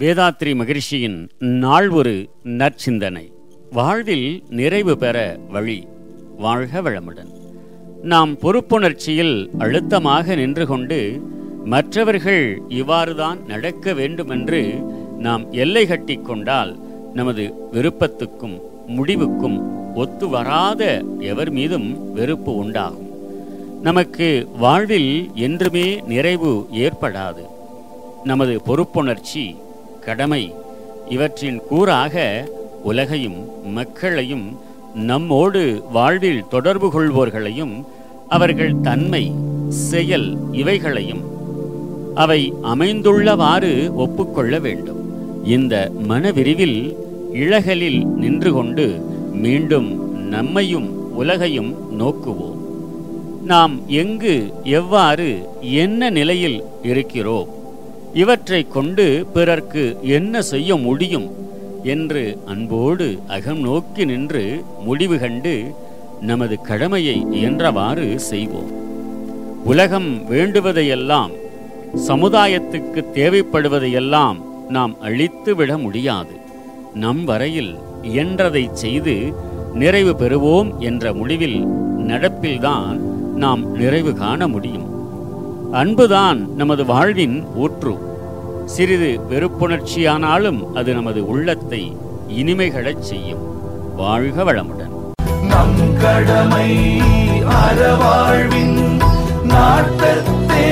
வேதாத்ரி மகிழ்ச்சியின் நாள் ஒரு நற்சிந்தனை. வாழ்வில் நிறைவு பெற வழி வாழ்க வளமுடன். நாம் பொறுப்புணர்ச்சியில் அழுத்தமாக நின்று கொண்டு மற்றவர்கள் இவ்வாறுதான் நடக்க வேண்டுமென்று நாம் எல்லை கட்டி கொண்டால் நமது விருப்பத்துக்கும் முடிவுக்கும் ஒத்து வராத எவர் மீதும் வெறுப்பு உண்டாகும். நமக்கு வாழ்வில் என்றுமே நிறைவு ஏற்படாது. நமது பொறுப்புணர்ச்சி கடமை. இவற்றின் கூறாக உலகையும் மக்களையும் நம்மோடு வாழ்வில் தொடர்பு கொள்வோர்களையும் அவர்கள் தன்மை செயல் இவைகளையும் அவை அமைந்துள்ளவாறு ஒப்புக்கொள்ள வேண்டும். இந்த மனவிரிவில் இழகலில் நின்று கொண்டு மீண்டும் நம்மையும் உலகையும் நோக்குவோம். நாம் எங்கு எவ்வாறு என்ன நிலையில் இருக்கிறோம்? இவற்றை கொண்டு பிறர்க்கு என்ன செய்ய முடியும் என்று அன்போடு அகம் நோக்கி நின்று முடிவு கண்டு நமது கடமையை இயன்றவாறு செய்வோம். உலகம் வேண்டுவதையெல்லாம் சமுதாயத்துக்கு தேவைப்படுவதையெல்லாம் நாம் அழித்து விட முடியாது. நம் வரையில் இயன்றதை செய்து நிறைவு பெறுவோம் என்ற முடிவில் நடப்பில்தான் நாம் நிறைவு காண முடியும். அன்புதான் நமது வாழ்வின் ஊற்று. சிறிது வெறுப்புணர்ச்சியானாலும் அது நமது உள்ளத்தை இனிமைகளச் செய்யும். வாழ்க வளமுடன். நம் கடமை அறவாழ்வின் நாட்டத்தே